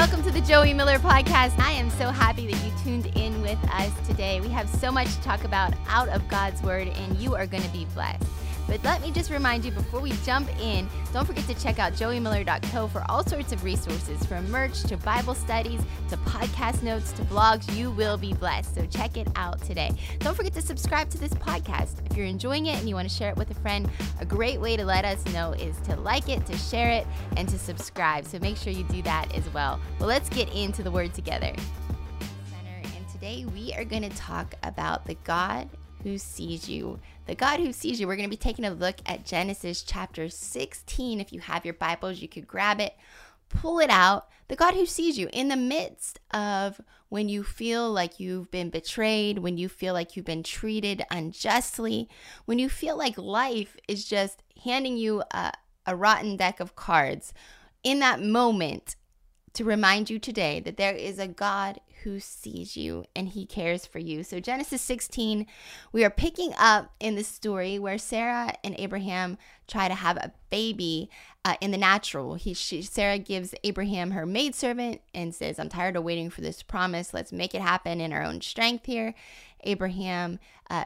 welcome to the Joey Miller podcast. I am so happy that you tuned in with us today. We have so much to talk about out of God's Word, and you are going to be blessed. But let me just remind you before we jump in, don't forget to check out joeymiller.co for all sorts of resources from merch to Bible studies to podcast notes to blogs. You will be blessed. So check it out today. Don't forget to subscribe to this podcast. If you're enjoying it and you want to share it with a friend, a great way to let us know is to like it, to share it, and to subscribe. So make sure you do that as well. Well, let's get into the word together. And today we are going to talk about the God who sees you. The God who sees you. We're going to be taking a look at Genesis chapter 16. If you have your Bibles, you could grab it, pull it out. The God who sees you in the midst of when you feel like you've been betrayed, when you feel like you've been treated unjustly, when you feel like life is just handing you a, a rotten deck of cards. In that moment, to remind you today that there is a God who sees you and he cares for you. So, Genesis 16, we are picking up in the story where Sarah and Abraham try to have a baby uh, in the natural. He, she, Sarah gives Abraham her maidservant and says, I'm tired of waiting for this promise. Let's make it happen in our own strength here. Abraham uh,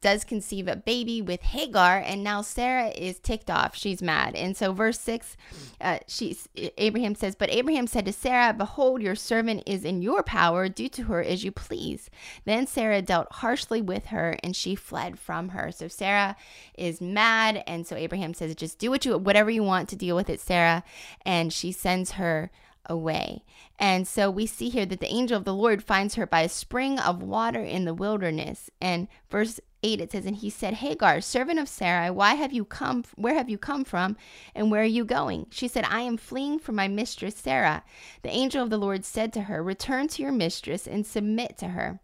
does conceive a baby with Hagar, and now Sarah is ticked off. She's mad. And so, verse 6, uh, she's, Abraham says, But Abraham said to Sarah, Behold, your servant is in your power. Do to her as you please. Then Sarah dealt harshly with her, and she fled from her. So, Sarah is mad. And so, Abraham says, Just do what you, whatever you want to deal with it, Sarah. And she sends her away. And so we see here that the angel of the Lord finds her by a spring of water in the wilderness. And verse 8 it says and he said hagar servant of sarai why have you come where have you come from and where are you going she said i am fleeing from my mistress sarah the angel of the lord said to her return to your mistress and submit to her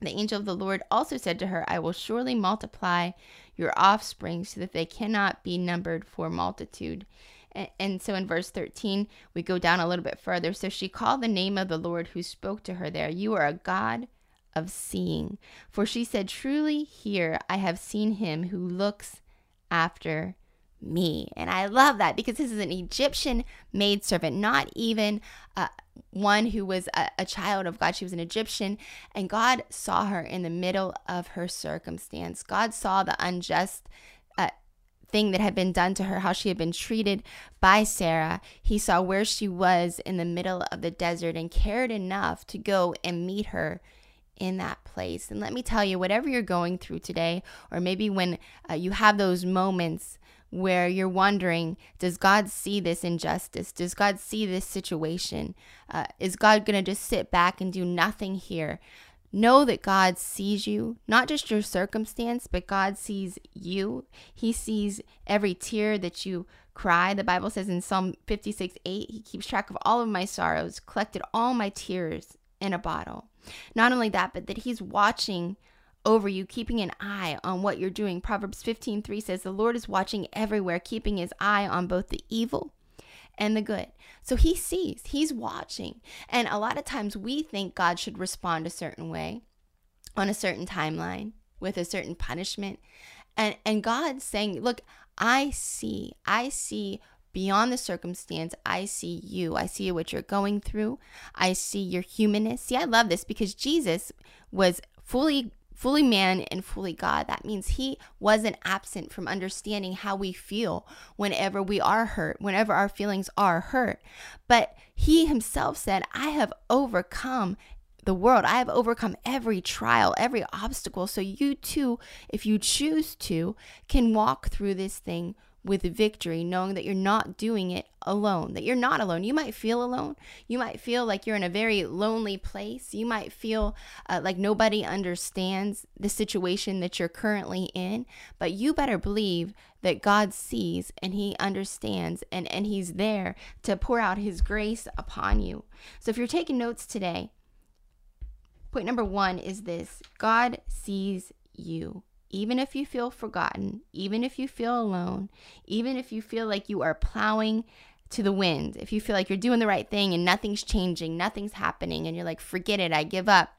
the angel of the lord also said to her i will surely multiply your offspring so that they cannot be numbered for multitude and so in verse 13, we go down a little bit further. So she called the name of the Lord who spoke to her there. You are a God of seeing. For she said, Truly, here I have seen him who looks after me. And I love that because this is an Egyptian maidservant, not even uh, one who was a, a, child of God. She was an Egyptian, and God saw her in the middle of her circumstance. God saw the unjust. Uh, thing that had been done to her, how she had been treated by Sarah. He saw where she was in the middle of the desert and cared enough to go and meet her in that place. And let me tell you, whatever you're going through today, or maybe when uh, you have those moments where you're wondering, does God see this injustice? Does God see this situation? Uh, is God going to just sit back and do nothing here? Know that God sees you, not just your circumstance, but God sees you. He sees every tear that you cry. The Bible says in Psalm 56 8, He keeps track of all of my sorrows, collected all my tears in a bottle. Not only that, but that he's watching over you, keeping an eye on what you're doing. Proverbs 15:3 says the Lord is watching everywhere, keeping his eye on both the evil and the good. So he sees, he's watching. And a lot of times we think God should respond a certain way on a certain timeline with a certain punishment. And and God's saying, "Look, I see. I see beyond the circumstance, I see you. I see what you're going through. I see your humanness. See, I love this because Jesus was fully fully man and fully God. That means he wasn't absent from understanding how we feel whenever we are hurt, whenever our feelings are hurt. But he himself said, I have overcome the world. I have overcome every trial, every obstacle. So you too, if you choose to, can walk through this thing with victory, knowing that you're not doing it alone, that you're not alone. You might feel alone. You might feel like you're in a very lonely place. You might feel uh, like nobody understands the situation that you're currently in, but you better believe that God sees and He understands and, and He's there to pour out His grace upon you. So if you're taking notes today, point number one is this God sees you even if you feel forgotten, even if you feel alone, even if you feel like you are plowing to the wind, if you feel like you're doing the right thing and nothing's changing, nothing's happening, and you're like, forget it, I give up.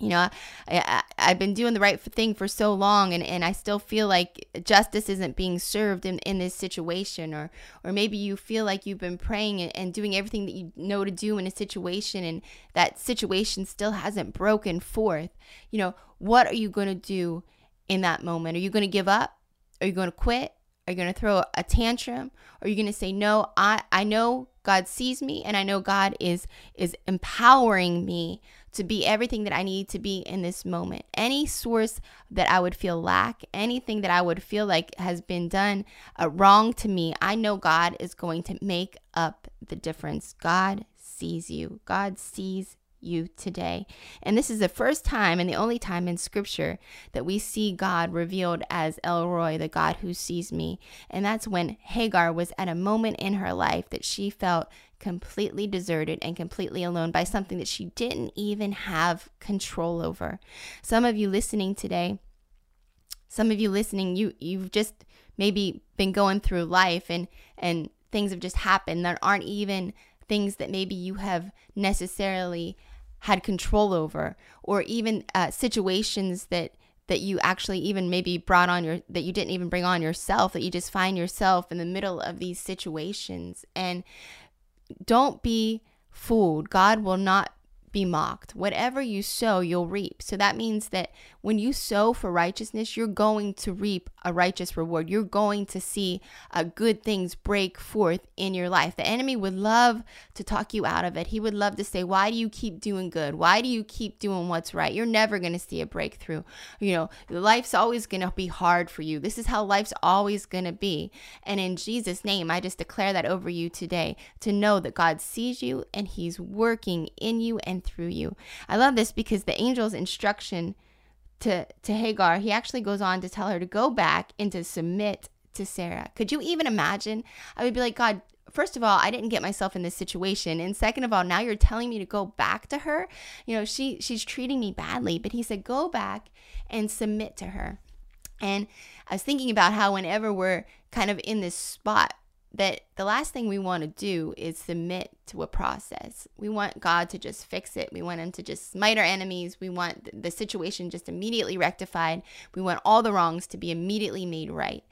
you know I, have been doing the right thing for so long and, and i still feel like justice isn't being served in, in this situation or or maybe you feel like you've been praying and, and doing everything that you know to do in a situation and that situation still hasn't broken forth you know what are you going to do in that moment are you going to give up are you going to quit are you going to throw a tantrum? Are you going to say, "No, I I know God sees me and I know God is is empowering me to be everything that I need to be in this moment. Any source that I would feel lack, anything that I would feel like has been done uh, wrong to me, I know God is going to make up the difference. God sees you. God sees you today. And this is the first time and the only time in scripture that we see God revealed as El Roi, the God who sees me. And that's when Hagar was at a moment in her life that she felt completely deserted and completely alone by something that she didn't even have control over. Some of you listening today, some of you listening, you you've just maybe been going through life and and things have just happened that aren't even things that maybe you have necessarily had control over or even uh, situations that that you actually even maybe brought on your that you didn't even bring on yourself that you just find yourself in the middle of these situations. And don't be fooled. God will not be mocked. Whatever you sow, you'll reap. So that means that when you sow for righteousness, you're going to reap a righteous reward. You're going to see uh, good things break forth in your life. The enemy would love to talk you out of it. He would love to say, Why do you keep doing good? Why do you keep doing what's right? You're never going to see a breakthrough. You know, life's always going to be hard for you. This is how life's always going to be. And in Jesus' name, I just declare that over you today to know that God sees you and He's working in you and through you. I love this because the angel's instruction to, to Hagar, he actually goes on to tell her to go back and to submit to Sarah. Could you even imagine? I would be like, God, first of all, I didn't get myself in this situation. And second of all, now you're telling me to go back to her. You know, she she's treating me badly. But he said, go back and submit to her. And I was thinking about how whenever we're kind of in this spot that the last thing we want to do is submit to a process. We want God to just fix it. We want Him to just smite our enemies. We want the situation just immediately rectified. We want all the wrongs to be immediately made right.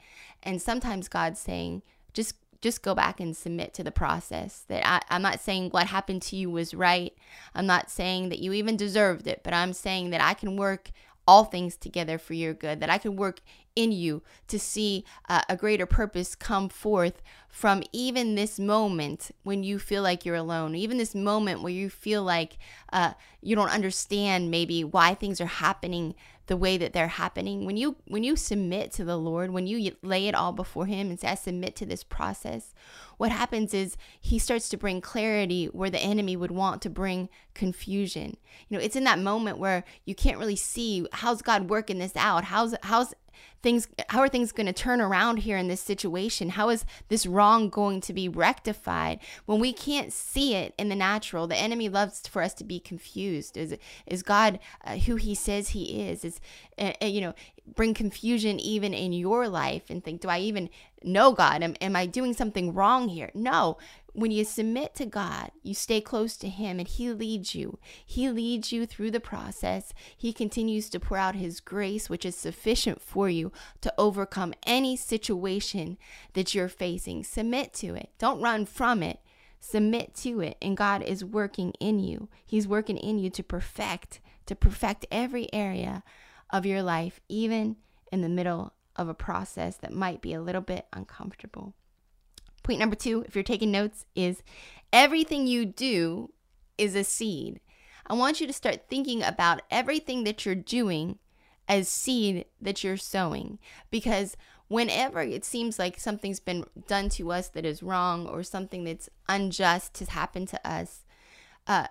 And sometimes God's saying, just just go back and submit to the process. That I, I'm not saying what happened to you was right. I'm not saying that you even deserved it, but I'm saying that I can work all things together for your good, that I can work in you to see uh, a greater purpose come forth from even this moment when you feel like you're alone, even this moment where you feel like uh, you don't understand maybe why things are happening the way that they're happening. When you when you submit to the lord when you lay it all before him and say i submit to this process what happens is he starts to bring clarity where the enemy would want to bring confusion. You know it's in that moment where you can't really see how's god working this out? How's how's things how are things going to turn around here in this situation? How is this wrong going to be rectified when we can't see it in the natural? The enemy loves for us to be confused. Is is god uh, who he says he is? Is uh, you know bring confusion even in your life and think do i even know god? Am, am i doing something wrong here? No when you submit to God, you stay close to Him and He leads you. He leads you through the process. He continues to pour out His grace, which is sufficient for you to overcome any situation that you're facing. Submit to it, don't run from it. Submit to it, and God is working in you. He's working in you to perfect, to perfect every area of your life, even in the middle of a process that might be a little bit uncomfortable. Point number two, if you're taking notes, is everything you do is a seed. I want you to start thinking about everything that you're doing as seed that you're sowing because whenever it seems like something's been done to us that is wrong or something that's unjust has happened to us, uh,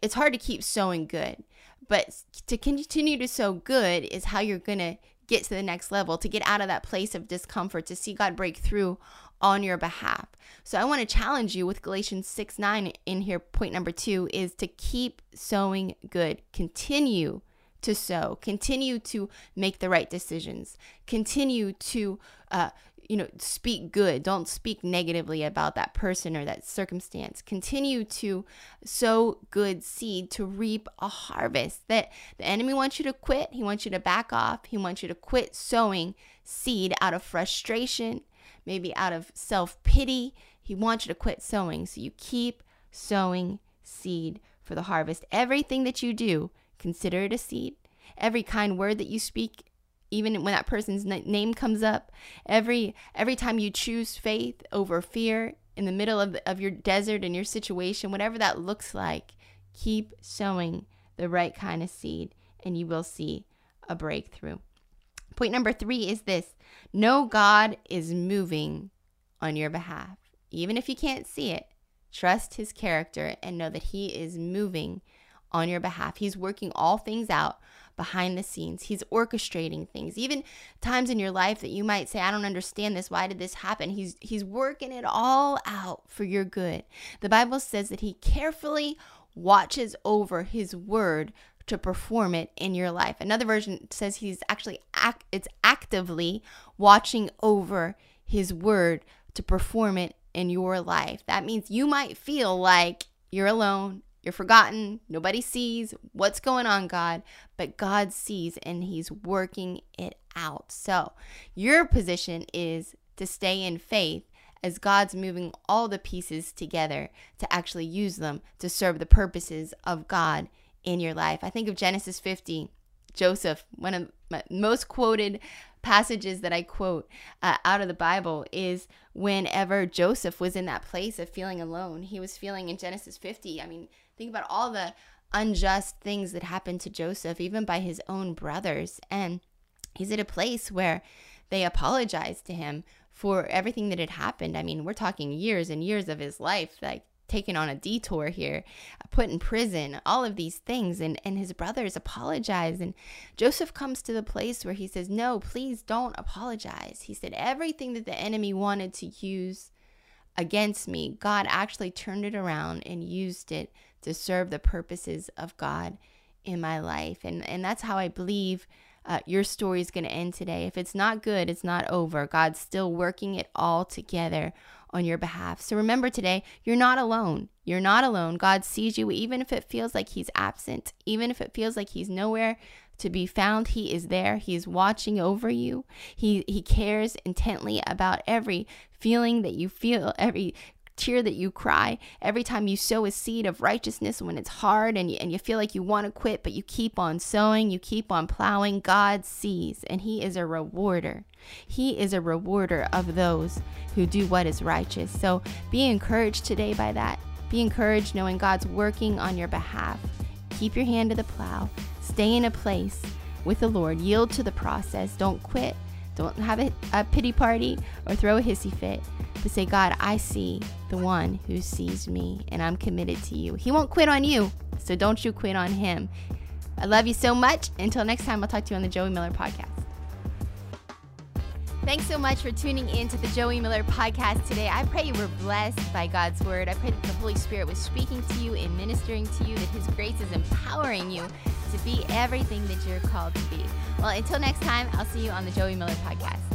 it's hard to keep sowing good. But to continue to sow good is how you're going to get to the next level, to get out of that place of discomfort, to see God break through on your behalf. So I want to challenge you with Galatians 6 9 in here. Point number two is to keep sowing good, continue to sow. Continue to make the right decisions. Continue to, uh, you know, speak good. Don't speak negatively about that person or that circumstance. Continue to sow good seed to reap a harvest. That the enemy wants you to quit. He wants you to back off. He wants you to quit sowing seed out of frustration, maybe out of self pity. He wants you to quit sowing. So you keep sowing seed for the harvest. Everything that you do, consider it a seed. Every kind word that you speak, even when that person's name comes up, every every time you choose faith over fear in the middle of, of your desert and your situation, whatever that looks like, keep sowing the right kind of seed and you will see a breakthrough. Point number three is this know God is moving on your behalf. Even if you can't see it, trust his character and know that he is moving on your behalf. He's working all things out behind the scenes. He's orchestrating things. Even times in your life that you might say, I don't understand this. Why did this happen? He's he's working it all out for your good. The Bible says that he carefully watches over his word to perform it in your life. Another version says he's actually act, it's actively watching over his word to perform it in your life. That means you might feel like you're alone, you're forgotten, nobody sees what's going on, God, but God sees and He's working it out. So, your position is to stay in faith as God's moving all the pieces together to actually use them to serve the purposes of God in your life. I think of Genesis 50, Joseph, one of my most quoted passages that I quote uh, out of the Bible is whenever Joseph was in that place of feeling alone. He was feeling in Genesis 50. I mean, think about all the unjust things that happened to Joseph, even by his own brothers. And he's at a place where they apologized to him for everything that had happened. I mean, we're talking years and years of his life. Like, taken on a detour here, put in prison, all of these things. And, and his brothers apologize. And Joseph comes to the place where he says, No, please don't apologize. He said, Everything that the enemy wanted to use against me, God actually turned it around and used it to serve the purposes of God in my life. And, and that's how I believe. Uh, your story is going to end today. If it's not good, it's not over. God's still working it all together on your behalf. So remember today, you're not alone. You're not alone. God sees you, even if it feels like He's absent, even if it feels like He's nowhere to be found. He is there. He is watching over you. He, he cares intently about every feeling that you feel, every tear that you cry, every time you sow a seed of righteousness when it's hard and you, and you feel like you want to quit, but you keep on sowing, you keep on plowing, God sees and He is a rewarder. He is a rewarder of those who do what is righteous. So be encouraged today by that. Be encouraged knowing God's working on your behalf. Keep your hand to the plow, stay in a place with the Lord, yield to the process, don't quit. Don't have a, a pity party or throw a hissy fit, but say, God, I see the one who sees me and I'm committed to you. He won't quit on you, so don't you quit on him. I love you so much. Until next time, I'll talk to you on the Joey Miller podcast. Thanks so much for tuning in to the Joey Miller podcast today. I pray you were blessed by God's word. I pray that the Holy Spirit was speaking to you and ministering to you, that His grace is empowering you to be everything that you're called to be. Well, until next time, I'll see you on the Joey Miller podcast.